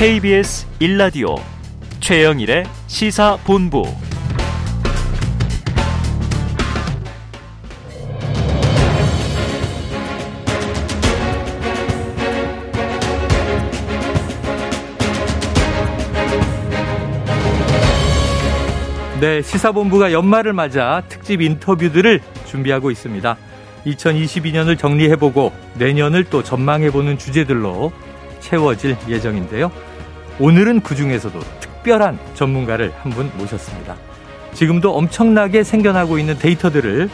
KBS 1라디오 최영일의 시사본부 네, 시사본부가 연말을 맞아 특집 인터뷰들을 준비하고 있습니다. 2022년을 정리해보고 내년을 또 전망해보는 주제들로 채워질 예정인데요. 오늘은 그 중에서도 특별한 전문가를 한 분 모셨습니다. 지금도 엄청나게 생겨나고 있는 데이터들을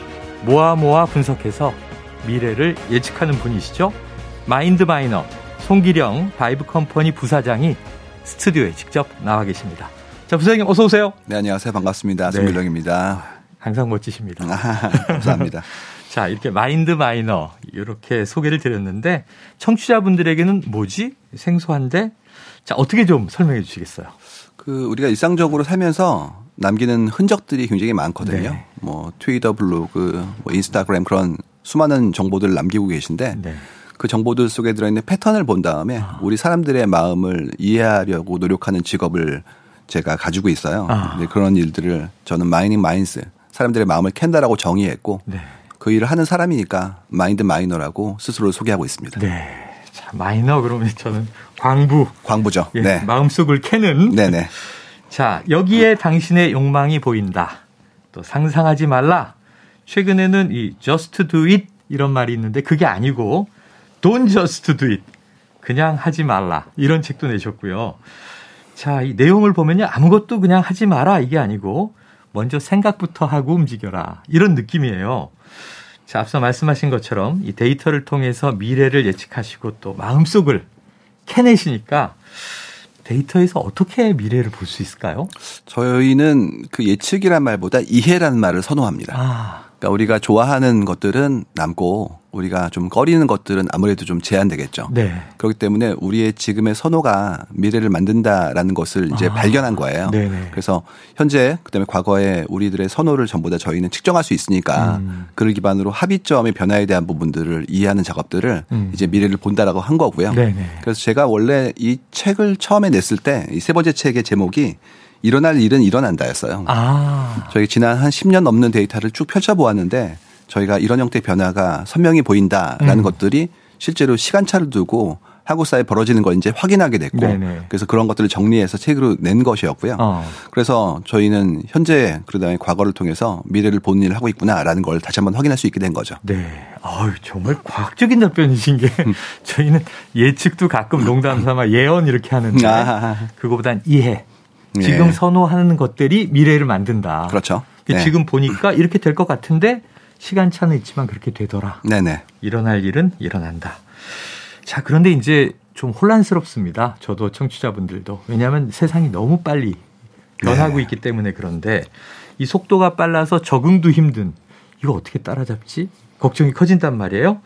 모아 모아 분석해서 미래를 예측하는 분이시죠. Mind Miner 송길영 바이브 컴퍼니 부사장이 스튜디오에 직접 나와 계십니다. 자, 부사장님 어서 오세요. 네, 안녕하세요. 반갑습니다. 네. 송길영입니다. 항상 멋지십니다. 아, 감사합니다. 자, 이렇게 Mind Miner 이렇게 소개를 드렸는데 청취자분들에게는 뭐지? 생소한데 자, 어떻게 좀 설명해 주시겠어요? 그 우리가 일상적으로 살면서 남기는 흔적들이 굉장히 많거든요. 네. 뭐 트위터, 블로그, 뭐 인스타그램 그런 수많은 정보들을 남기고 계신데 네. 그 정보들 속에 들어있는 패턴을 본 다음에 아. 우리 사람들의 마음을 이해하려고 노력하는 직업을 제가 가지고 있어요. 아. 그런 일들을 저는 Mining Minds 사람들의 마음을 캔다라고 정의했고 네. 그 일을 하는 사람이니까 마인드 마이너라고 스스로 소개하고 있습니다. 네. 자, 마이너 그러면 저는 광부. 광부죠. 예, 네. 마음속을 캐는. 네네. 자, 여기에 당신의 욕망이 보인다. 또 상상하지 말라. 최근에는 이 just do it 이런 말이 있는데 그게 아니고 don't just do it. 그냥 하지 말라. 이런 책도 내셨고요. 자, 이 내용을 보면요. 아무것도 그냥 하지 마라. 이게 아니고 먼저 생각부터 하고 움직여라. 이런 느낌이에요. 자, 앞서 말씀하신 것처럼 이 데이터를 통해서 미래를 예측하시고 또 마음속을 캐내시니까 데이터에서 어떻게 미래를 볼 수 있을까요? 저희는 그 예측이란 말보다 이해라는 말을 선호합니다. 아. 그러니까 우리가 좋아하는 것들은 남고 우리가 좀 꺼리는 것들은 아무래도 좀 제한되겠죠. 네. 그렇기 때문에 우리의 지금의 선호가 미래를 만든다라는 것을 이제 아. 발견한 거예요. 네네. 그래서 현재 그다음에 과거에 우리들의 선호를 전부 다 저희는 측정할 수 있으니까 음. 그를 기반으로 합의점의 변화에 대한 부분들을 이해하는 작업들을 음. 이제 미래를 본다라고 한 거고요. 네네. 그래서 제가 원래 이 책을 처음에 냈을 때 이 세 번째 책의 제목이 일어날 일은 일어난다였어요. 아. 저희 지난 한 10년 넘는 데이터를 쭉 펼쳐보았는데 저희가 이런 형태의 변화가 선명히 보인다라는 음. 것들이 실제로 시간차를 두고 한국 사회에 벌어지는 걸 이제 확인하게 됐고 네네. 그래서 그런 것들을 정리해서 책으로 낸 것이었고요. 어. 그래서 저희는 현재 그러다음에 과거를 통해서 미래를 보는 일을 하고 있구나라는 걸 다시 한번 확인할 수 있게 된 거죠. 네. 아유, 정말 과학적인 답변이신 게 음. 저희는 예측도 가끔 농담 삼아 예언 이렇게 하는데 아. 그거보단 이해. 지금 네. 선호하는 것들이 미래를 만든다. 그렇죠. 네. 지금 보니까 이렇게 될 것 같은데 시간차는 있지만 그렇게 되더라. 네네. 일어날 일은 일어난다. 자, 그런데 이제 좀 혼란스럽습니다. 저도 청취자분들도. 왜냐하면 세상이 너무 빨리 변하고 네. 있기 때문에 그런데 이 속도가 빨라서 적응도 힘든 이거 어떻게 따라잡지? 걱정이 커진단 말이에요.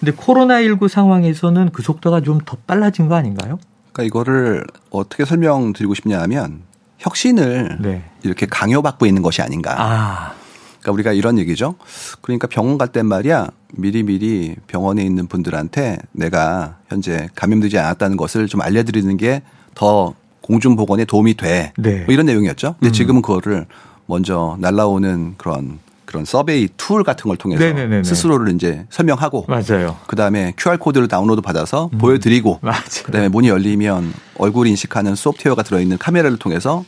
근데 코로나19 상황에서는 그 속도가 좀 더 빨라진 거 아닌가요? 그러니까 이거를 어떻게 설명드리고 싶냐 하면 혁신을 네. 이렇게 강요받고 있는 것이 아닌가. 아. 그러니까 우리가 이런 얘기죠. 그러니까 병원 갈 땐 말이야 미리미리 병원에 있는 분들한테 내가 현재 감염되지 않았다는 것을 좀 알려드리는 게 더 공중 보건에 도움이 돼. 네. 뭐 이런 내용이었죠. 근데 음. 지금은 그거를 먼저 날라오는 그런 그런 survey tool 같은 걸 통해서 네네네네. 스스로를 이제 설명하고 맞아요. 그다음에 QR 코드를 다운로드 받아서 음. 보여드리고 맞아요. 그다음에 문이 열리면 얼굴 인식하는 소프트웨어가 들어있는 카메라를 통해서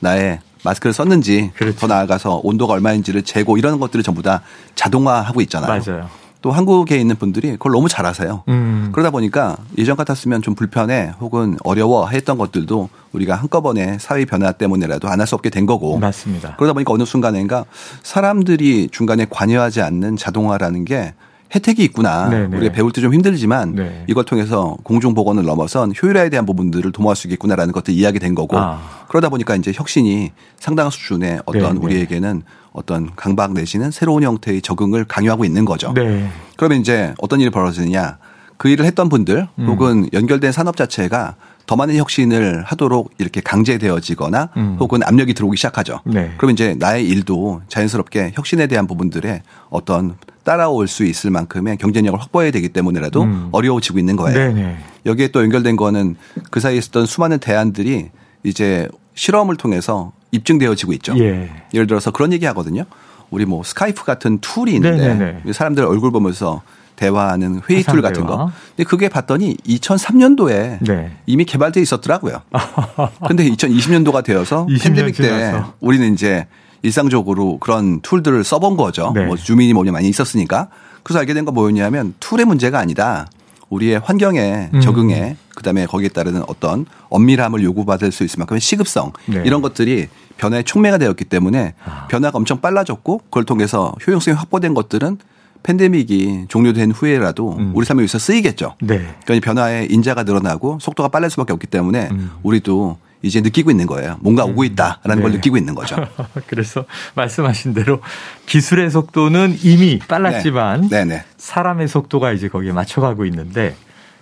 나의 마스크를 썼는지 그렇죠. 더 나아가서 온도가 얼마인지를 재고 이런 것들을 전부 다 자동화하고 있잖아요. 맞아요. 또 한국에 있는 분들이 그걸 너무 잘하세요. 음. 그러다 보니까 예전 같았으면 좀 불편해 혹은 어려워 했던 것들도 우리가 한꺼번에 사회 변화 때문에라도 안 할 수 없게 된 거고. 맞습니다. 그러다 보니까 어느 순간인가 사람들이 중간에 관여하지 않는 자동화라는 게 혜택이 있구나. 네네. 네. 우리가 배울 때 좀 힘들지만 네. 이걸 통해서 공중 보건을 넘어선 효율화에 대한 부분들을 도모할 수 있겠구나라는 것들 이야기 된 거고 아. 그러다 보니까 이제 혁신이 상당한 수준의 어떤 네네. 네. 우리에게는 어떤 강박 내지는 새로운 형태의 적응을 강요하고 있는 거죠. 네. 그러면 이제 어떤 일이 벌어지느냐. 그 일을 했던 분들 음. 혹은 연결된 산업 자체가 더 많은 혁신을 하도록 이렇게 강제되어지거나 음. 혹은 압력이 들어오기 시작하죠. 네. 그러면 이제 나의 일도 자연스럽게 혁신에 대한 부분들에 어떤 따라올 수 있을 만큼의 경쟁력을 확보해야 되기 때문에라도 음. 어려워지고 있는 거예요. 네네. 여기에 또 연결된 거는 그 사이에 있었던 수많은 대안들이 이제 실험을 통해서 입증되어지고 있죠. 예. 예를 들어서 그런 얘기 하거든요. 우리 뭐 스카이프 같은 tool이 있는데 네네네. 사람들 얼굴 보면서 대화하는 회의 tool 같은 대화. 거. 근데 그게 봤더니 2003년도에 네. 이미 개발돼 있었더라고요. 근데 2020년도가 되어서 팬데믹 때 지나서. 우리는 이제 일상적으로 그런 tool들을 써본 거죠. 네. 뭐 줌이니 뭐니 많이 있었으니까. 그래서 알게 된 건 뭐였냐면 tool의 문제가 아니다. 우리의 환경에 음. 적응해 그다음에 거기에 따르는 어떤 엄밀함을 요구받을 수 있을 만큼의 시급성 네. 이런 것들이 변화의 촉매가 되었기 때문에 아. 변화가 엄청 빨라졌고 그걸 통해서 효용성이 확보된 것들은 팬데믹이 종료된 후에라도 음. 우리 삶에 있어 쓰이겠죠. 네. 그러니까 변화의 인자가 늘어나고 속도가 빠를 수밖에 없기 때문에 음. 우리도 이제 느끼고 있는 거예요. 뭔가 오고 음. 있다라는 네. 걸 느끼고 있는 거죠. 그래서 말씀하신 대로 기술의 속도는 이미 빨랐지만 네. 네, 네. 사람의 속도가 이제 거기에 맞춰가고 있는데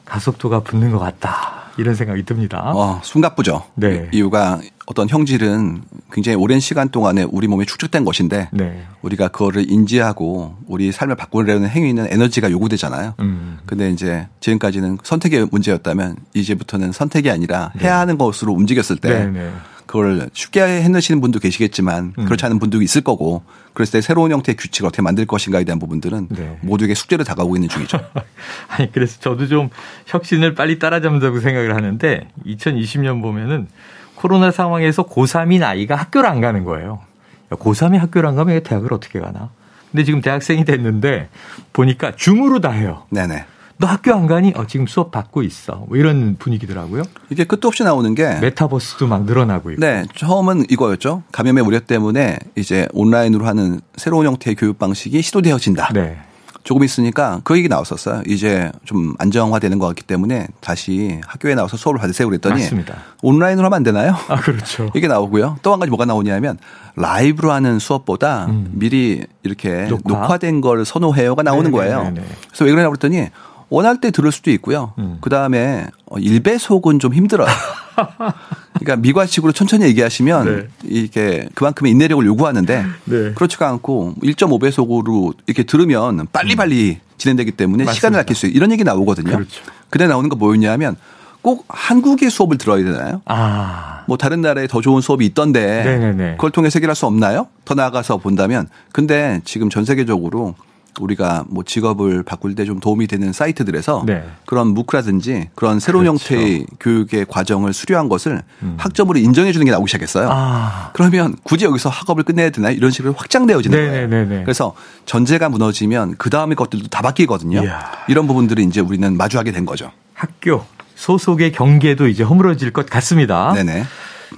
가속도가 붙는 것 같다. 이런 생각이 듭니다. 어, 숨가쁘죠. 네. 이유가 어떤 형질은 굉장히 오랜 시간 동안에 우리 몸에 축적된 것인데 네. 우리가 그거를 인지하고 우리 삶을 바꾸려는 행위는 에너지가 요구되잖아요. 음. 근데 이제 지금까지는 선택의 문제였다면 이제부터는 선택이 아니라 네. 해야 하는 것으로 움직였을 때 네, 네. 그걸 쉽게 해내시는 분도 계시겠지만 음. 그렇지 않은 분도 있을 거고 그랬을 때 새로운 형태의 규칙을 어떻게 만들 것인가에 대한 부분들은 네. 모두에게 숙제로 다가오고 있는 중이죠. 아니 그래서 저도 좀 혁신을 빨리 따라잡는다고 생각을 하는데 2020년 보면은 코로나 상황에서 고3인 아이가 학교를 안 가는 거예요. 고3이 학교를 안 가면 대학을 어떻게 가나? 근데 지금 대학생이 됐는데 보니까 줌으로 다 해요. 네네. 너 학교 안 가니? 어, 지금 수업 받고 있어. 뭐 이런 분위기더라고요. 이게 끝도 없이 나오는 게 메타버스도 막 늘어나고 있고. 네. 처음은 이거였죠. 감염의 우려 때문에 이제 온라인으로 하는 새로운 형태의 교육 방식이 시도되어진다. 네. 조금 있으니까 그 얘기 나왔었어요. 이제 좀 안정화되는 것 같기 때문에 다시 학교에 나와서 수업을 받으세요 그랬더니 맞습니다. 온라인으로 하면 안 되나요? 아 그렇죠. 이게 나오고요. 또 한 가지 뭐가 나오냐면 라이브로 하는 수업보다 음. 미리 이렇게 녹화? 된걸 선호해요가 나오는 네네네네. 거예요. 네, 네, 네. 그래서 왜 그러냐고 그랬더니 원할 때 들을 수도 있고요. 음. 그 다음에 1배속은 어, 좀 힘들어요. 그러니까 미관식으로 천천히 얘기하시면 네. 이게 그만큼의 인내력을 요구하는데 네. 그렇지가 않고 1.5배속으로 이렇게 들으면 빨리빨리 음. 진행되기 때문에 맞습니다. 시간을 아낄 수 있어요. 이런 얘기 나오거든요. 그렇죠. 그때 나오는 거 뭐였냐면 꼭 한국의 수업을 들어야 되나요? 아. 뭐 다른 나라에 더 좋은 수업이 있던데 네네네. 그걸 통해 해결할 수 없나요? 더 나아가서 본다면 근데 지금 전 세계적으로 우리가 뭐 직업을 바꿀 때 좀 도움이 되는 사이트들에서 네. 그런 무크라든지 그런 새로운 그렇죠. 형태의 교육의 과정을 수료한 것을 음. 학점으로 인정해 주는 게 나오기 시작했어요. 아. 그러면 굳이 여기서 학업을 끝내야 되나 이런 식으로 확장되어지는 네네네네. 거예요. 그래서 전제가 무너지면 그 다음의 것들도 다 바뀌거든요. 이야. 이런 부분들이 이제 우리는 마주하게 된 거죠. 학교 소속의 경계도 이제 허물어질 것 같습니다. 네네.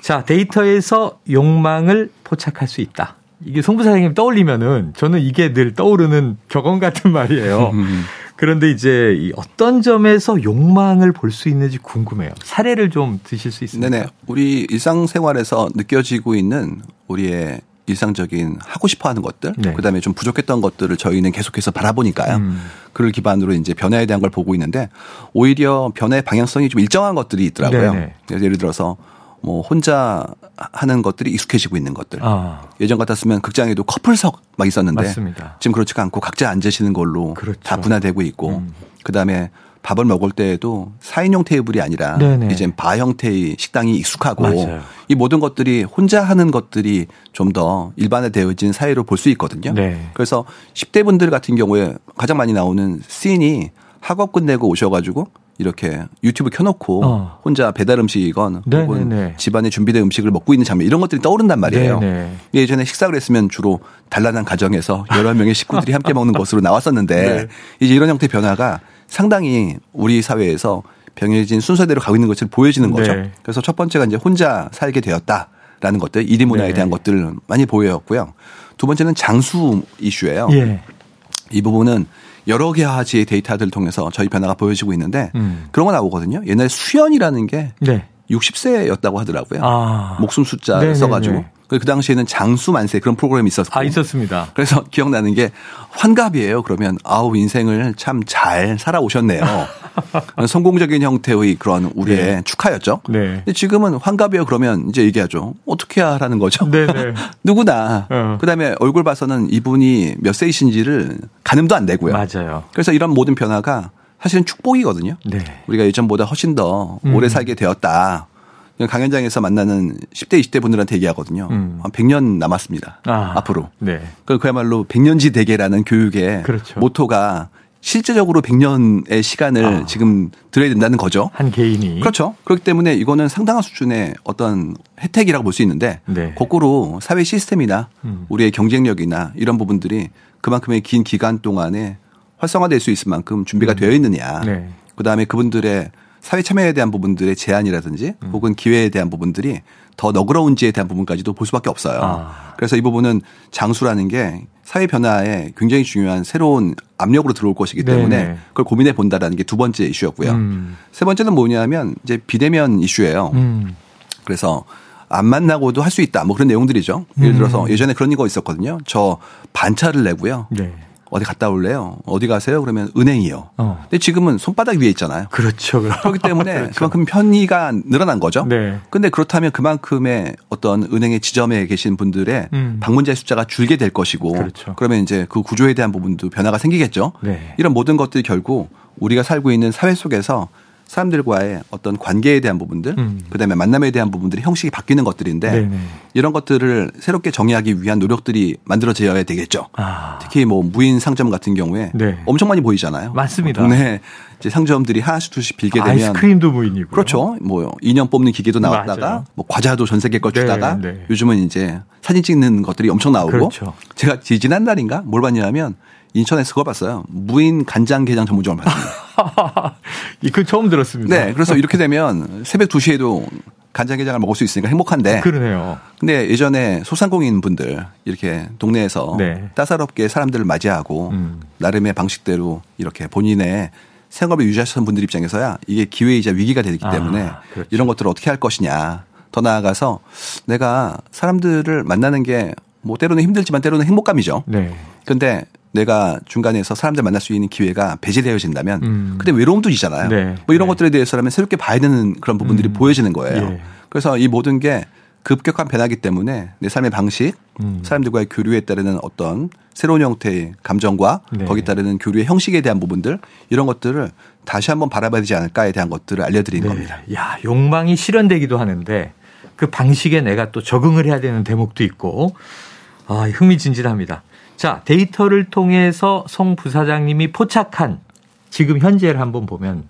자 데이터에서 욕망을 포착할 수 있다. 이게 송부 사장님 떠올리면은 저는 이게 늘 떠오르는 격언 같은 말이에요. 음. 그런데 이제 어떤 점에서 욕망을 볼 수 있는지 궁금해요. 사례를 좀 드실 수 있습니까? 네네. 우리 일상생활에서 느껴지고 있는 우리의 일상적인 하고 싶어 하는 것들, 네. 그 다음에 좀 부족했던 것들을 저희는 계속해서 바라보니까요. 음. 그를 기반으로 이제 변화에 대한 걸 보고 있는데 오히려 변화의 방향성이 좀 일정한 것들이 있더라고요. 네네. 예를 들어서 뭐 혼자 하는 것들이 익숙해지고 있는 것들. 아. 예전 같았으면 극장에도 커플석 막 있었는데 맞습니다. 지금 그렇지가 않고 각자 앉으시는 걸로 그렇죠. 다 분화되고 있고 음. 그다음에 밥을 먹을 때에도 4인용 테이블이 아니라 네네. 이제 바 형태의 식당이 익숙하고 맞아요. 이 모든 것들이 혼자 하는 것들이 좀 더 일반화되어진 사회로 볼 수 있거든요. 네. 그래서 10대 분들 같은 경우에 가장 많이 나오는 씬이 학업 끝내고 오셔가지고 이렇게 유튜브 켜놓고 어. 혼자 배달 음식이건 네네네. 혹은 네, 네. 집안에 준비된 음식을 먹고 있는 장면 이런 것들이 떠오른단 말이에요. 네네. 네. 예전에 식사를 했으면 주로 단란한 가정에서 여러 명의 식구들이 함께 먹는 것으로 나왔었는데 네. 이제 이런 형태의 변화가 상당히 우리 사회에서 병해진 순서대로 가고 있는 것을 보여지는 거죠. 네. 그래서 첫 번째가 이제 혼자 살게 되었다 라는 것들, 이리 문화에 네. 대한 것들을 많이 보여왔고요. 두 번째는 장수 이슈예요. 예. 이 부분은 여러 개화지의 데이터들을 통해서 저희 변화가 보여지고 있는데 음. 그런 거 나오거든요. 옛날에 수연이라는 게 네. 60세였다고 하더라고요. 아. 목숨 숫자 를 써가지고. 그 당시에는 장수 만세 그런 프로그램이 있었고. 아, 있었습니다. 그래서 기억나는 게 환갑이에요. 그러면 아우 인생을 참 잘 살아오셨네요. 성공적인 형태의 그런 우리의 네. 축하였죠. 네. 지금은 환갑이요 그러면 이제 얘기하죠. 어떻게 하라는 거죠. 네, 네. 누구나. 어. 그다음에 얼굴 봐서는 이분이 몇 세이신지를 가늠도 안 되고요. 맞아요. 그래서 이런 모든 변화가 사실은 축복이거든요. 네. 우리가 예전보다 훨씬 더 음. 오래 살게 되었다. 강연장에서 만나는 10대, 20대 분들한테 얘기하거든요. 음. 한 100년 남았습니다. 아, 앞으로. 네. 그 그야말로 100년지 대계라는 교육의 그렇죠. 모토가 실제적으로 100년의 시간을 아. 지금 들어야 된다는 거죠. 한 개인이. 그렇죠. 그렇기 때문에 이거는 상당한 수준의 어떤 혜택이라고 볼 수 있는데 네. 거꾸로 사회 시스템이나 음. 우리의 경쟁력이나 이런 부분들이 그만큼의 긴 기간 동안에 활성화될 수 있을 만큼 준비가 음. 되어 있느냐. 네. 그다음에 그분들의 사회 참여에 대한 부분들의 제한이라든지 음. 혹은 기회에 대한 부분들이 더 너그러운지에 대한 부분까지도 볼 수밖에 없어요. 아. 그래서 이 부분은 장수라는 게 사회 변화에 굉장히 중요한 새로운 압력으로 들어올 것이기 때문에 네네. 그걸 고민해 본다라는 게 두 번째 이슈였고요. 음. 세 번째는 뭐냐면 이제 비대면 이슈예요. 음. 그래서 안 만나고도 할 수 있다. 뭐 그런 내용들이죠. 예를 들어서 음. 예전에 그런 거 있었거든요. 저 반차를 내고요. 네. 어디 갔다 올래요? 어디 가세요? 그러면 은행이요. 어. 근데 지금은 손바닥 위에 있잖아요. 그렇죠. 그렇기 때문에 그렇죠. 그만큼 편의가 늘어난 거죠. 네. 근데 그렇다면 그만큼의 어떤 은행의 지점에 계신 분들의 음. 방문자의 숫자가 줄게 될 것이고 그렇죠. 그러면 이제 그 구조에 대한 부분도 변화가 생기겠죠. 네. 이런 모든 것들이 결국 우리가 살고 있는 사회 속에서 사람들과의 어떤 관계에 대한 부분들, 음. 그다음에 만남에 대한 부분들이 형식이 바뀌는 것들인데 네네. 이런 것들을 새롭게 정의하기 위한 노력들이 만들어져야 되겠죠. 아. 특히 뭐 무인 상점 같은 경우에 네. 엄청 많이 보이잖아요. 맞습니다. 동네 이제 상점들이 하나씩 둘씩 빌게 되면 아이스크림도 무인이고 그렇죠. 뭐 인형 뽑는 기계도 나왔다가 맞아요. 뭐 과자도 전 세계 걸 주다가 네, 네. 요즘은 이제 사진 찍는 것들이 엄청 나오고 그렇죠. 제가 지난 날인가 뭘 봤냐면 인천에서 그걸 봤어요. 무인 간장 게장 전문점을 봤습니다. 이그 처음 들었습니다. 네. 그래서 이렇게 되면 새벽 2시에도 간장게장을 먹을 수 있으니까 행복한데. 그러네요. 근데 예전에 소상공인 분들 이렇게 동네에서 네. 따사롭게 사람들을 맞이하고 음. 나름의 방식대로 이렇게 본인의 생업을 유지하셨던 분들 입장에서야 이게 기회이자 위기가 되기 때문에 아, 그렇죠. 이런 것들을 어떻게 할 것이냐. 더 나아가서 내가 사람들을 만나는 게 뭐 때로는 힘들지만 때로는 행복감이죠. 네. 근데 내가 중간에서 사람들 만날 수 있는 기회가 배제되어진다면 음. 근데 외로움도 있잖아요. 네. 뭐 이런 네. 것들에 대해서라면 새롭게 봐야 되는 그런 부분들이 음. 보여지는 거예요. 예. 그래서 이 모든 게 급격한 변화기 때문에 내 삶의 방식, 음. 사람들과의 교류에 따르는 어떤 새로운 형태의 감정과 네. 거기 따르는 교류의 형식에 대한 부분들 이런 것들을 다시 한번 바라봐야 되지 않을까에 대한 것들을 알려드리는 네. 겁니다. 야 욕망이 실현되기도 하는데 그 방식에 내가 또 적응을 해야 되는 대목도 있고 아 흥미진진합니다. 자, 데이터를 통해서 송 부사장님이 포착한 지금 현재를 한번 보면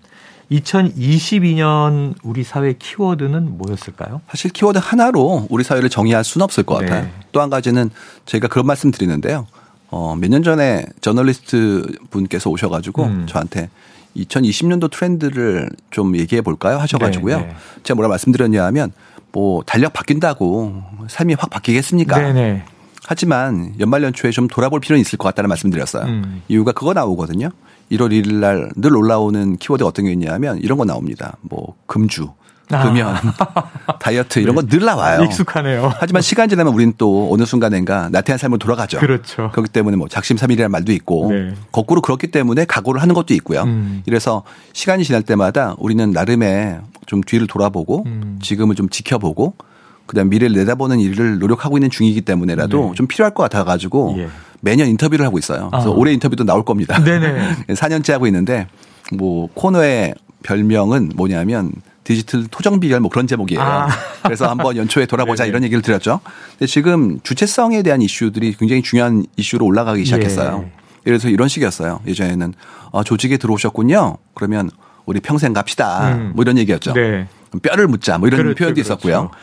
2022년 우리 사회 키워드는 뭐였을까요? 사실 키워드 하나로 우리 사회를 정의할 수는 없을 것 같아요. 네. 또한 가지는 저희가 그런 말씀 드리는데요. 어, 몇 년 전에 저널리스트 분께서 오셔가지고 음. 저한테 2020년도 트렌드를 좀 얘기해 볼까요? 하셔가지고요. 네, 네. 제가 뭐라 말씀드렸냐 하면 뭐 달력 바뀐다고 삶이 확 바뀌겠습니까? 네네. 네. 하지만 연말 연초에 좀 돌아볼 필요는 있을 것 같다는 말씀드렸어요. 음. 이유가 그거 나오거든요. 1월 1일 날 늘 올라오는 키워드 어떤 게 있냐면 이런 거 나옵니다. 뭐 금주, 아. 금연, 아. 다이어트 이런 거늘 나와요. 익숙하네요. 하지만 시간 지나면 우리는 또 어느 순간인가 나태한 삶으로 돌아가죠. 그렇죠. 그렇기 때문에 뭐 작심삼일이라는 말도 있고 네. 거꾸로 그렇기 때문에 각오를 하는 것도 있고요. 음. 이래서 시간이 지날 때마다 우리는 나름의 좀 뒤를 돌아보고 음. 지금을 좀 지켜보고 그다음 미래를 내다보는 일을 노력하고 있는 중이기 때문에라도 네. 좀 필요할 것 같아가지고 예. 매년 인터뷰를 하고 있어요. 그래서 아. 올해 인터뷰도 나올 겁니다. 네네. 4년째 하고 있는데 뭐 코너의 별명은 뭐냐면 디지털 토정 비결 뭐 그런 제목이에요. 아. 그래서 한번 연초에 돌아보자 이런 얘기를 드렸죠. 근데 지금 주체성에 대한 이슈들이 굉장히 중요한 이슈로 올라가기 시작했어요. 예. 예를 들어서 이런 식이었어요. 예전에는 아, 조직에 들어오셨군요. 그러면 우리 평생 갑시다. 음. 뭐 이런 얘기였죠. 네. 뼈를 묻자 뭐 이런 그렇죠, 표현도 그렇죠. 있었고요. 그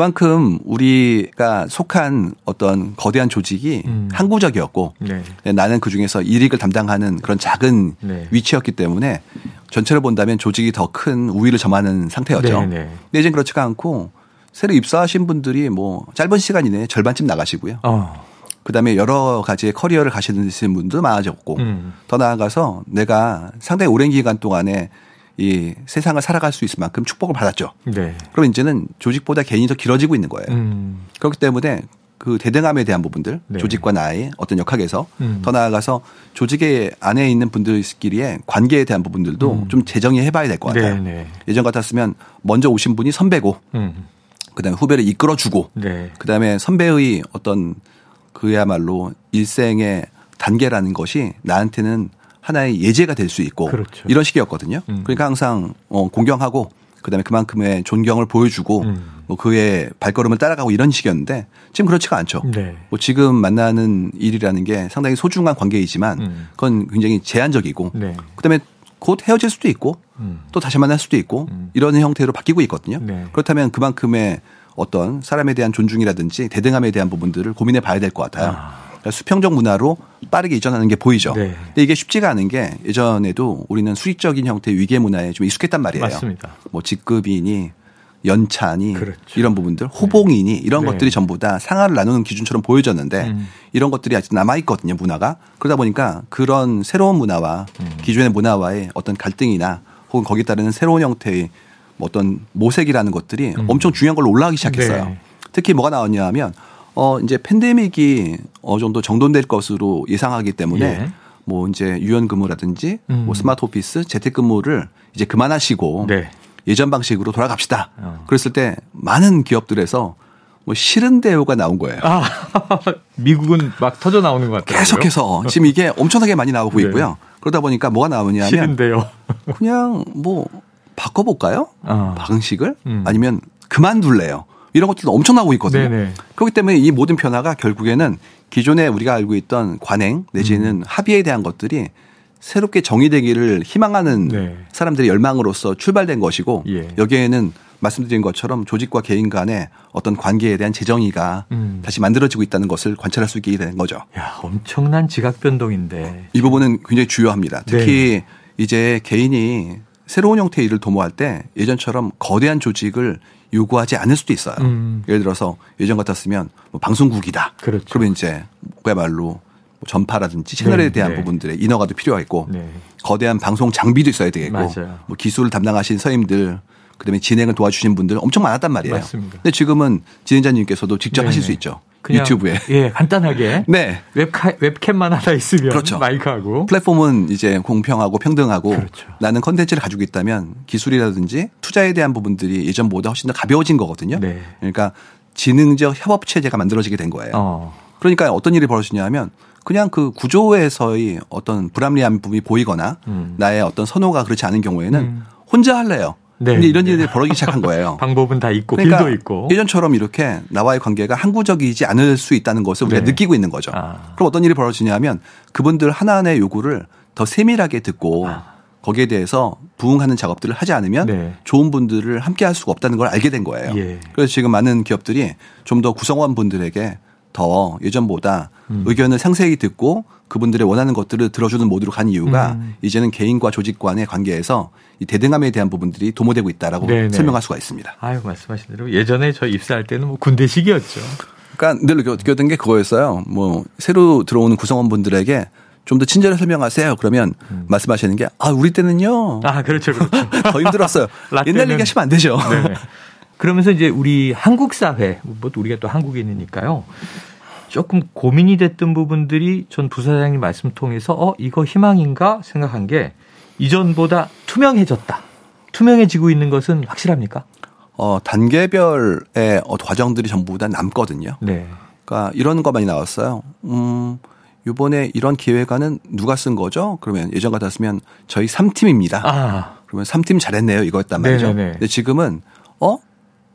만큼 우리가 속한 어떤 거대한 조직이 음. 항구적이었고 네. 나는 그 중에서 일익을 담당하는 그런 작은 네. 위치였기 때문에 전체를 본다면 조직이 더 큰 우위를 점하는 상태였죠. 네, 네. 근데 이제 그렇지가 않고 새로 입사하신 분들이 뭐 짧은 시간 이내에 절반쯤 나가시고요. 어. 그다음에 여러 가지의 커리어를 가시는 분도 많아졌고 음. 더 나아가서 내가 상당히 오랜 기간 동안에 이 세상을 살아갈 수 있을 만큼 축복을 받았죠. 네. 그럼 이제는 조직보다 개인이 더 길어지고 있는 거예요. 음. 그렇기 때문에 그 대등함에 대한 부분들 네. 조직과 나의 어떤 역학에서 음. 더 나아가서 조직의 안에 있는 분들끼리의 관계에 대한 부분들도 음. 좀 재정의 해 봐야 될 것 같아요. 네, 네. 예전 같았으면 먼저 오신 분이 선배고 음. 그다음에 후배를 이끌어 주고 네. 그다음에 선배의 어떤 그야말로 일생의 단계라는 것이 나한테는 하나의 예제가 될 수 있고 그렇죠. 이런 식이었거든요. 음. 그러니까 항상 어, 공경하고 그다음에 그만큼의 존경을 보여주고 음. 뭐 그의 발걸음을 따라가고 이런 식이었는데 지금 그렇지가 않죠. 네. 뭐 지금 만나는 일이라는 게 상당히 소중한 관계이지만 음. 그건 굉장히 제한적이고 네. 그다음에 곧 헤어질 수도 있고 음. 또 다시 만날 수도 있고 음. 이런 형태로 바뀌고 있거든요. 네. 그렇다면 그만큼의 어떤 사람에 대한 존중이라든지 대등함에 대한 부분들을 고민해 봐야 될 것 같아요. 아. 수평적 문화로 빠르게 이전하는 게 보이죠. 네. 근데 이게 쉽지가 않은 게 예전에도 우리는 수익적인 형태의 위계 문화에 좀 익숙했단 말이에요. 맞습니다. 뭐 직급이니 연차니 그렇죠. 이런 부분들 호봉이니 이런 네. 것들이 전부 다 상하를 나누는 기준처럼 보여졌는데 음. 이런 것들이 아직 남아 있거든요 문화가 그러다 보니까 그런 새로운 문화와 음. 기존의 문화와의 어떤 갈등이나 혹은 거기에 따르는 새로운 형태의 어떤 모색이라는 것들이 음. 엄청 중요한 걸로 올라가기 시작했어요. 네. 특히 뭐가 나왔냐 하면 어 이제 팬데믹이 어느 정도 정돈될 것으로 예상하기 때문에 예. 뭐 이제 유연 근무라든지 음. 뭐 스마트 오피스 재택 근무를 이제 그만하시고 네. 예전 방식으로 돌아갑시다. 어. 그랬을 때 많은 기업들에서 뭐 싫은 대우가 나온 거예요. 아, 미국은 막 터져 나오는 것 같아요. 계속해서 지금 이게 엄청나게 많이 나오고 네. 있고요. 그러다 보니까 뭐가 나오냐면 싫은데요. 그냥 뭐 바꿔볼까요? 어. 방식을 음. 아니면 그만둘래요. 이런 것들도 엄청 나오고 있거든요. 네네. 그렇기 때문에 이 모든 변화가 결국에는 기존에 우리가 알고 있던 관행 내지는 음. 합의에 대한 것들이 새롭게 정의되기를 희망하는 네. 사람들의 열망으로서 출발된 것이고 예. 여기에는 말씀드린 것처럼 조직과 개인 간의 어떤 관계에 대한 재정의가 음. 다시 만들어지고 있다는 것을 관찰할 수 있게 된 거죠. 야, 엄청난 지각 변동인데. 이 부분은 굉장히 주요합니다. 특히 네. 이제 개인이 새로운 형태의 일을 도모할 때 예전처럼 거대한 조직을 요구하지 않을 수도 있어요. 음. 예를 들어서 예전 같았으면 뭐 방송국이다. 그렇죠. 그러면 이제 그야말로 뭐 전파라든지 채널에 네, 대한 네. 부분들의 인허가도 필요하겠고 네. 거대한 방송 장비도 있어야 되겠고 맞아요. 뭐 기술을 담당하신 선임들 그다음에 진행을 도와주신 분들 엄청 많았단 말이에요. 맞습니다. 근데 지금은 진행자님께서도 직접 하실 수 네. 있죠. 유튜브에. 예, 간단하게. 네. 웹카, 웹캠만 하나 있으면 그렇죠. 마이크하고. 플랫폼은 이제 공평하고 평등하고 그렇죠. 나는 컨텐츠를 가지고 있다면 기술이라든지 투자에 대한 부분들이 예전보다 훨씬 더 가벼워진 거거든요. 네. 그러니까 지능적 협업 체제가 만들어지게 된 거예요. 어. 그러니까 어떤 일이 벌어지냐 하면 그냥 그 구조에서의 어떤 불합리한 부분이 보이거나 음. 나의 어떤 선호가 그렇지 않은 경우에는 음. 혼자 할래요. 네. 근데 이런 일들이 벌어지기 시작한 거예요. 방법은 다 있고 그러니까 길도 있고. 예전처럼 이렇게 나와의 관계가 항구적이지 않을 수 있다는 것을 우리가 네. 느끼고 있는 거죠. 아. 그럼 어떤 일이 벌어지냐면 그분들 하나하나의 요구를 더 세밀하게 듣고 아. 거기에 대해서 부응하는 작업들을 하지 않으면 네. 좋은 분들을 함께 할 수가 없다는 걸 알게 된 거예요. 예. 그래서 지금 많은 기업들이 좀 더 구성원 분들에게 더 예전보다 음. 의견을 상세히 듣고 그분들의 원하는 것들을 들어주는 모드로 간 이유가 음. 이제는 개인과 조직 간의 관계에서 이 대등함에 대한 부분들이 도모되고 있다라고 네네. 설명할 수가 있습니다. 아유 말씀하신 대로 예전에 저 입사할 때는 뭐 군대식이었죠. 그러니까 늘 느꼈던 게 그거였어요. 뭐 새로 들어오는 구성원분들에게 좀더 친절히 설명하세요. 그러면 음. 말씀하시는 게 아 우리 때는요. 아 그렇죠, 그렇죠. 더 힘들었어요. 옛날 얘기하시면 안 되죠. 네. 그러면서 이제 우리 한국 사회, 뭐 우리가 또 한국인이니까요. 조금 고민이 됐던 부분들이 전 부사장님 말씀 통해서 어 이거 희망인가 생각한 게 이전보다 투명해졌다. 투명해지고 있는 것은 확실합니까? 어 단계별의 어, 과정들이 전부 다 남거든요. 네. 그러니까 이런 것만이 나왔어요. 음. 요번에 이런 기획안은 누가 쓴 거죠? 그러면 예전 같았으면 저희 3팀입니다. 아. 그러면 3팀 잘했네요. 이거였단 말이죠. 네네네. 근데 지금은 어?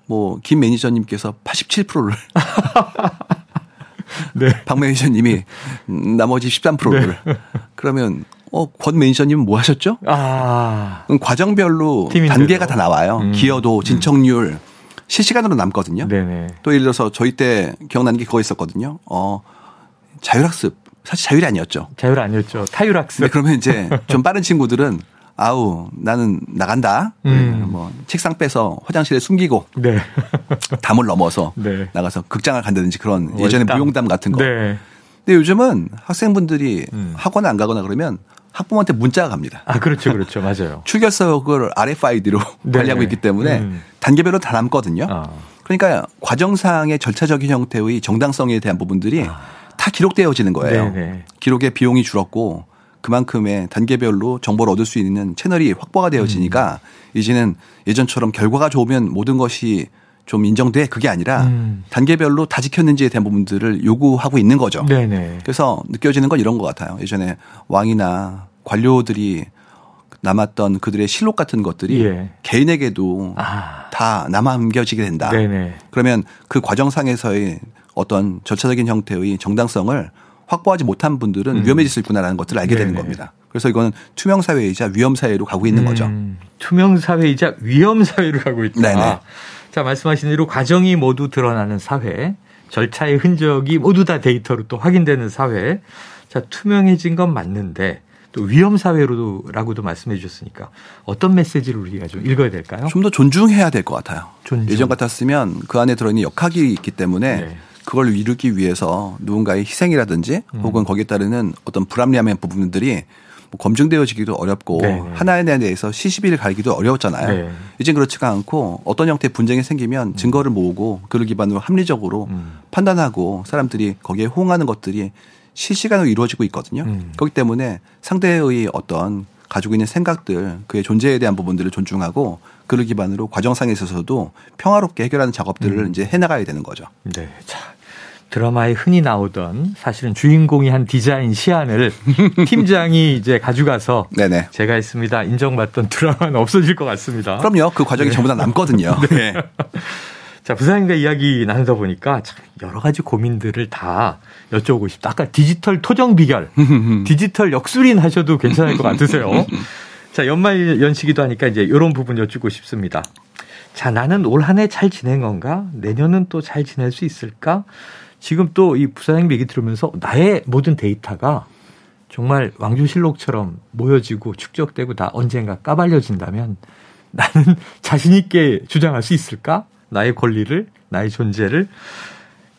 뭐 김 매니저님께서 87%를 네. 박 매니저님이 나머지 13%를 네. 그러면 어, 권 매니저님은 뭐 하셨죠? 아. 과정별로 단계가 다 나와요. 음. 기여도, 음. 진척률, 실시간으로 남거든요. 네네. 또 예를 들어서 저희 때 기억나는 게 그거 있었거든요. 어, 자율학습. 사실 자율이 아니었죠. 자율 아니었죠. 타율학습. 네, 그러면 이제 좀 빠른 친구들은 아우 나는 나간다. 음. 뭐 책상 빼서 화장실에 숨기고 네. 담을 넘어서 네. 나가서 극장을 간다든지 그런 월담. 예전에 무용담 같은 거. 네. 근데 요즘은 학생분들이 음. 학원 안 가거나 그러면 학부모한테 문자가 갑니다. 아 그렇죠, 그렇죠, 맞아요. 출결석을 RFID로 네. 관리하고 있기 때문에 음. 단계별로 다 남거든요. 아. 그러니까 과정상의 절차적인 형태의 정당성에 대한 부분들이 아. 다 기록되어지는 거예요. 네네. 기록의 비용이 줄었고 그만큼의 단계별로 정보를 얻을 수 있는 채널이 확보가 되어지니까 음. 이제는 예전처럼 결과가 좋으면 모든 것이 좀 인정돼 그게 아니라 음. 단계별로 다 지켰는지에 대한 부분들을 요구하고 있는 거죠. 네네. 그래서 느껴지는 건 이런 것 같아요. 예전에 왕이나 관료들이 남았던 그들의 실록 같은 것들이 예. 개인에게도 아. 다 남아남겨지게 된다. 네네. 그러면 그 과정상에서의 어떤 절차적인 형태의 정당성을 확보하지 못한 분들은 음. 위험해질 수 있구나라는 것들을 알게 네네. 되는 겁니다. 그래서 이거는 투명 사회이자 위험 사회로 가고 있는 음. 거죠. 투명 사회이자 위험 사회로 가고 있다. 네네. 자 말씀하신 대로 과정이 모두 드러나는 사회, 절차의 흔적이 모두 다 데이터로 또 확인되는 사회. 자 투명해진 건 맞는데 또 위험 사회로라고도 말씀해 주셨으니까 어떤 메시지를 우리가 좀 읽어야 될까요? 좀 더 존중해야 될 것 같아요. 존중. 예전 같았으면 그 안에 들어있는 역학이 있기 때문에 네. 그걸 이루기 위해서 누군가의 희생이라든지 음. 혹은 거기에 따르는 어떤 불합리함의 부분들이 뭐 검증되어지기도 어렵고 네, 네. 하나에 대해서 시시비를 가리기도 어려웠잖아요. 네. 이제 그렇지가 않고 어떤 형태의 분쟁이 생기면 음. 증거를 모으고 그를 기반으로 합리적으로 음. 판단하고 사람들이 거기에 호응하는 것들이 실시간으로 이루어지고 있거든요. 음. 그렇기 때문에 상대의 어떤 가지고 있는 생각들, 그의 존재에 대한 부분들을 존중하고 그를 기반으로 과정상에 있어서도 평화롭게 해결하는 작업들을 음. 이제 해나가야 되는 거죠. 네. 자, 드라마에 흔히 나오던 사실은 주인공이 한 디자인 시안을 팀장이 이제 가져가서 네네. 제가 했습니다. 인정받던 드라마는 없어질 것 같습니다. 그럼요. 그 과정이 네. 전부 다 남거든요. 네. 자, 부사님과 이야기 나누다 보니까 참 여러 가지 고민들을 다 여쭤보고 싶다. 아까 디지털 토정 비결, 디지털 역술인 하셔도 괜찮을 것 같으세요. 자, 연말 연시기도 하니까 이제 이런 부분 여쭙고 싶습니다. 자, 나는 올 한 해 잘 지낸 건가? 내년은 또 잘 지낼 수 있을까? 지금 또 이 부사장님 얘기 들으면서 나의 모든 데이터가 정말 왕조실록처럼 모여지고 축적되고 다 언젠가 까발려진다면 나는 자신있게 주장할 수 있을까? 나의 권리를, 나의 존재를.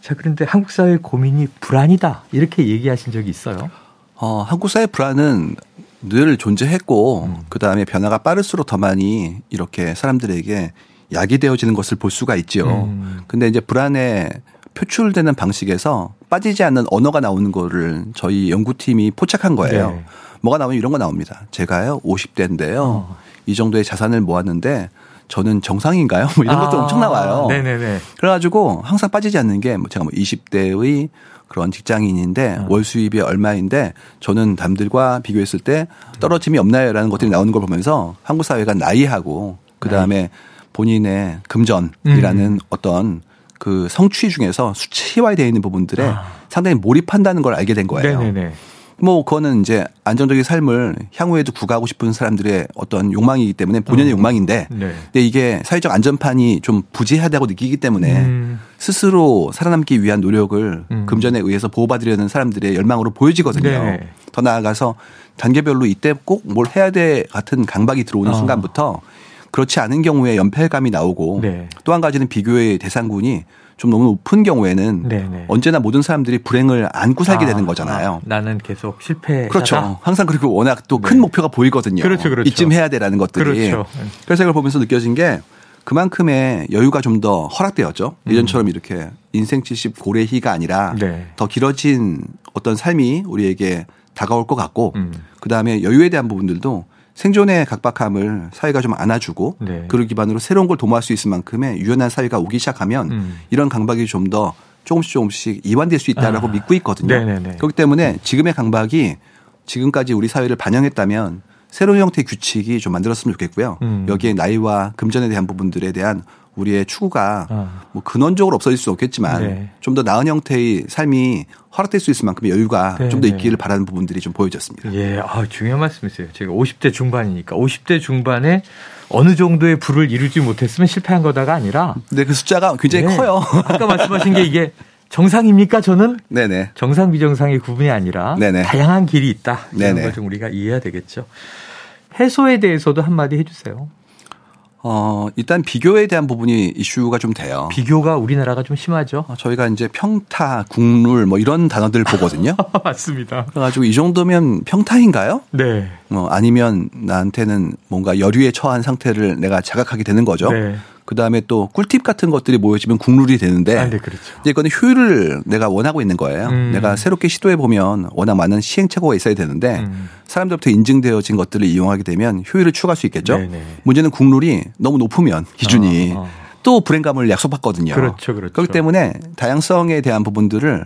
자, 그런데 한국 사회의 고민이 불안이다. 이렇게 얘기하신 적이 있어요? 어, 한국 사회 불안은 늘 존재했고, 음. 그 다음에 변화가 빠를수록 더 많이 이렇게 사람들에게 야기되어지는 것을 볼 수가 있죠. 음. 근데 이제 불안에 표출되는 방식에서 빠지지 않는 언어가 나오는 거를 저희 연구팀이 포착한 거예요. 네. 뭐가 나오면 이런 거 나옵니다. 제가요, 50대인데요. 어. 이 정도의 자산을 모았는데 저는 정상인가요? 뭐 이런 것도 아, 엄청 나와요. 네네네. 그래가지고 항상 빠지지 않는 게뭐 제가 뭐 20대의 그런 직장인인데 어. 월 수입이 얼마인데 저는 남들과 비교했을 때 떨어짐이 없나요라는 것들이 나오는 걸 보면서 한국 사회가 나이하고 그 다음에 본인의 금전이라는 음. 어떤 그 성취 중에서 수치화되어 있는 부분들에 아. 상당히 몰입한다는 걸 알게 된 거예요. 네네네. 뭐 그거는 이제 안정적인 삶을 향후에도 구가하고 싶은 사람들의 어떤 욕망이기 때문에 본연의 어. 욕망인데 네. 근데 이게 사회적 안전판이 좀 부재하다고 느끼기 때문에 음. 스스로 살아남기 위한 노력을 음. 금전에 의해서 보호받으려는 사람들의 열망으로 보여지거든요. 네. 더 나아가서 단계별로 이때 꼭 뭘 해야 돼 같은 강박이 들어오는 어. 순간부터 그렇지 않은 경우에 연패감이 나오고 네. 또한 가지는 비교의 대상군이 좀 너무 높은 경우에는 네네. 네. 언제나 모든 사람들이 불행을 안고 살게 아, 되는 거잖아요. 아, 나는 계속 실패. 그렇죠. 항상 그리고 워낙 또큰 네. 목표가 보이거든요. 그렇죠, 그렇죠. 이쯤 해야 되라는 것들이. 그렇죠. 그래서 이걸 보면서 느껴진 게 그만큼의 여유가 좀 더 허락되었죠. 음. 예전처럼 이렇게 인생 70 고래희가 아니라 네. 더 길어진 어떤 삶이 우리에게 다가올 것 같고 음. 그 다음에 여유에 대한 부분들도 생존의 각박함을 사회가 좀 안아주고 네. 그를 기반으로 새로운 걸 도모할 수 있을 만큼의 유연한 사회가 오기 시작하면 음. 이런 강박이 좀 더 조금씩 조금씩 이완될 수 있다라고 아. 믿고 있거든요. 네네네. 그렇기 때문에 지금의 강박이 지금까지 우리 사회를 반영했다면 새로운 형태의 규칙이 좀 만들었으면 좋겠고요. 음. 여기에 나이와 금전에 대한 부분들에 대한 우리의 추구가 어. 뭐 근원적으로 없어질 수 없겠지만 네. 좀더 나은 형태의 삶이 허락될 수 있을 만큼의 여유가 네. 좀더 네. 있기를 바라는 부분들이 좀 보여졌습니다. 예, 아, 중요한 말씀이세요. 제가 50대 중반이니까 50대 중반에 어느 정도의 부를 이루지 못했으면 실패한 거다가 아니라 네, 그 숫자가 굉장히 네. 커요. 아까 말씀하신 게 이게 정상입니까? 저는 네네. 정상 비정상의 구분이 아니라 네네. 다양한 길이 있다. 이런 걸 좀 우리가 이해해야 되겠죠. 해소에 대해서도 한마디 해주세요. 어, 일단 비교에 대한 부분이 이슈가 좀 돼요. 비교가 우리나라가 좀 심하죠. 어, 저희가 이제 평타, 국룰 뭐 이런 단어들 보거든요. 맞습니다. 그래가지고 이 정도면 평타인가요? 네. 뭐 아니면 나한테는 뭔가 여류에 처한 상태를 내가 자각하게 되는 거죠. 네. 그 다음에 또 꿀팁 같은 것들이 모여지면 국룰이 되는데. 아, 네, 그렇죠. 이제 이거는 효율을 내가 원하고 있는 거예요. 음. 내가 새롭게 시도해 보면 워낙 많은 시행착오가 있어야 되는데 음. 사람들부터 인증되어진 것들을 이용하게 되면 효율을 추가할 수 있겠죠. 네네. 네. 문제는 국룰이 너무 높으면 기준이 어, 어. 또 불행감을 약속받거든요. 그렇죠, 그렇죠. 그렇기 때문에 다양성에 대한 부분들을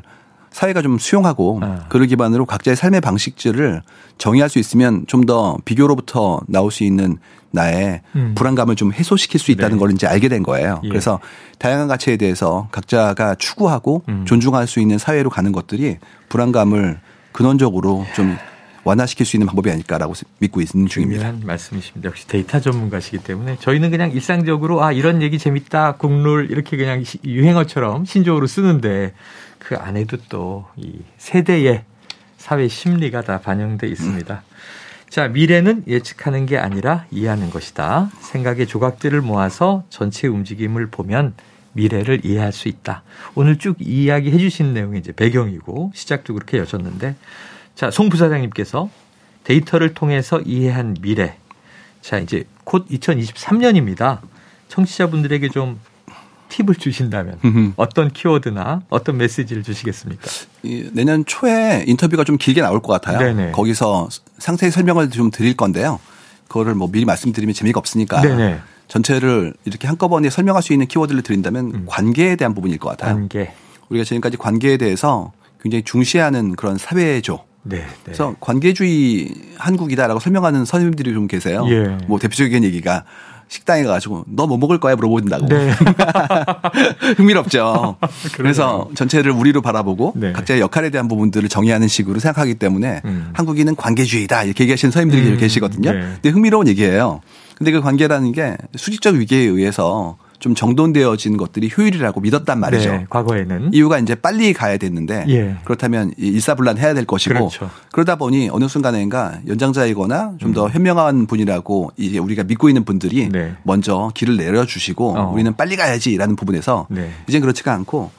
사회가 좀 수용하고 아. 그를 기반으로 각자의 삶의 방식들을 정의할 수 있으면 좀 더 비교로부터 나올 수 있는 나의 음. 불안감을 좀 해소시킬 수 있다는 네. 걸 이제 알게 된 거예요. 예. 그래서 다양한 가치에 대해서 각자가 추구하고 음. 존중할 수 있는 사회로 가는 것들이 불안감을 근원적으로 좀 완화시킬 수 있는 방법이 아닐까라고 믿고 있는 중입니다. 말씀이십니다. 역시 데이터 전문가시기 때문에 저희는 그냥 일상적으로 아 이런 얘기 재밌다 국룰 이렇게 그냥 유행어처럼 신조어로 쓰는데 그 안에도 또 이 세대의 사회 심리가 다 반영돼 있습니다. 자, 미래는 예측하는 게 아니라 이해하는 것이다. 생각의 조각들을 모아서 전체 움직임을 보면 미래를 이해할 수 있다. 오늘 쭉 이야기 해 주신 내용이 이제 배경이고 시작도 그렇게 여셨는데 자, 송 부사장님께서 데이터를 통해서 이해한 미래. 자, 이제 곧 2023년입니다. 청취자분들에게 좀 팁을 주신다면 어떤 키워드나 어떤 메시지를 주시겠습니까? 내년 초에 인터뷰가 좀 길게 나올 것 같아요. 네네. 거기서 상세히 설명을 좀 드릴 건데요. 그거를 뭐 미리 말씀드리면 재미가 없으니까 네네. 전체를 이렇게 한꺼번에 설명할 수 있는 키워드를 드린다면 음. 관계에 대한 부분일 것 같아요. 관계. 우리가 지금까지 관계에 대해서 굉장히 중시하는 그런 사회죠. 네, 네. 그래서 관계주의 한국이다라고 설명하는 선생님들이 좀 계세요. 예. 뭐 대표적인 얘기가 식당에 가가지고 너 뭐 먹을 거야 물어본다고. 네. 흥미롭죠. 그래서 전체를 우리로 바라보고 네. 각자의 역할에 대한 부분들을 정의하는 식으로 생각하기 때문에 음. 한국인은 관계주의다 이렇게 얘기하시는 선생님들이 음. 계시거든요. 네. 근데 흥미로운 얘기예요. 근데 그 관계라는 게 수직적 위계에 의해서 좀 정돈되어진 것들이 효율이라고 믿었단 말이죠. 네, 과거에는 이유가 이제 빨리 가야 됐는데 예. 그렇다면 일사불란 해야 될 것이고 그렇죠. 그러다 보니 어느 순간인가 연장자이거나 좀더 음. 현명한 분이라고 이제 우리가 믿고 있는 분들이 네. 먼저 길을 내려주시고 어. 우리는 빨리 가야지라는 부분에서 네. 이제 그렇지가 않고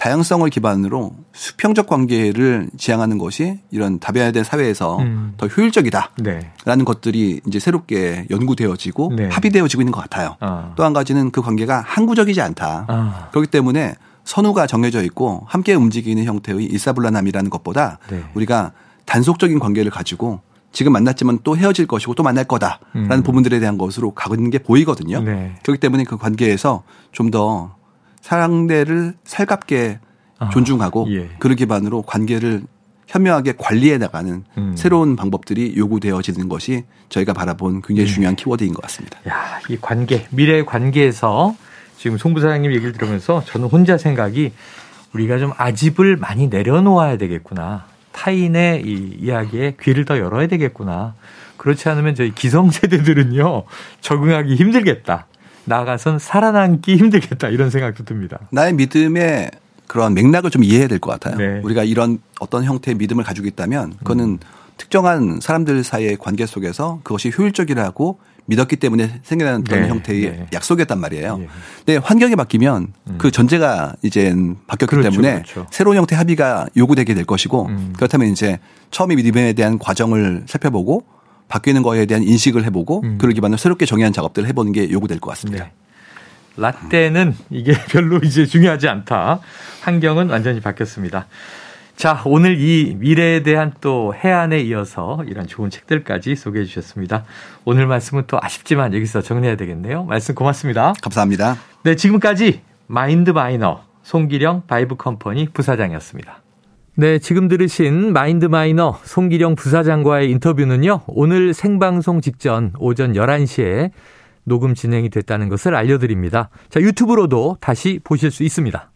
다양성을 기반으로 수평적 관계를 지향하는 것이 이런 다변화된 사회에서 음. 더 효율적이다라는 네. 것들이 이제 새롭게 연구되어지고 네. 합의되어지고 있는 것 같아요. 아. 또한 가지는 그 관계가 항구적이지 않다. 아. 그렇기 때문에 선우가 정해져 있고 함께 움직이는 형태의 일사불란함이라는 것보다 네. 우리가 단속적인 관계를 가지고 지금 만났지만 또 헤어질 것이고 또 만날 거다라는 음. 부분들에 대한 것으로 가고 있는 게 보이거든요. 네. 그렇기 때문에 그 관계에서 좀더 상대를 살갑게 아, 존중하고 예. 그를 기반으로 관계를 현명하게 관리해 나가는 음. 새로운 방법들이 요구되어지는 것이 저희가 바라본 굉장히 예. 중요한 키워드인 것 같습니다. 야, 이 관계, 미래의 관계에서 지금 송 부사장님 얘기를 들으면서 저는 혼자 생각이 우리가 좀 아집을 많이 내려놓아야 되겠구나. 타인의 이 이야기에 귀를 더 열어야 되겠구나. 그렇지 않으면 저희 기성세대들은요, 적응하기 힘들겠다. 나가선 살아남기 힘들겠다 이런 생각도 듭니다. 나의 믿음의 그런 맥락을 좀 이해해야 될 것 같아요. 네. 우리가 이런 어떤 형태의 믿음을 가지고 있다면 그거는 음. 특정한 사람들 사이의 관계 속에서 그것이 효율적이라고 믿었기 때문에 생겨난 네. 형태의 네. 약속이었단 말이에요. 네. 근데 환경이 바뀌면 음. 그 전제가 이제 바뀌었기 그렇죠. 때문에 그렇죠. 새로운 형태 합의가 요구되게 될 것이고 음. 그렇다면 이제 처음에 믿음에 대한 과정을 살펴보고 바뀌는 거에 대한 인식을 해보고 음. 그를 기반으로 새롭게 정의한 작업들을 해보는 게 요구될 것 같습니다. 네. 라떼는 이게 별로 이제 중요하지 않다. 환경은 완전히 바뀌었습니다. 자, 오늘 이 미래에 대한 또 혜안에 이어서 이런 좋은 책들까지 소개해 주셨습니다. 오늘 말씀은 또 아쉽지만 여기서 정리해야 되겠네요. 말씀 고맙습니다. 감사합니다. 네, 지금까지 Mind Miner 송길영 바이브 컴퍼니 부사장이었습니다. 네, 지금 들으신 Mind Miner 송길영 부사장과의 인터뷰는요, 오늘 생방송 직전 오전 11시에 녹음 진행이 됐다는 것을 알려드립니다. 자, 유튜브로도 다시 보실 수 있습니다.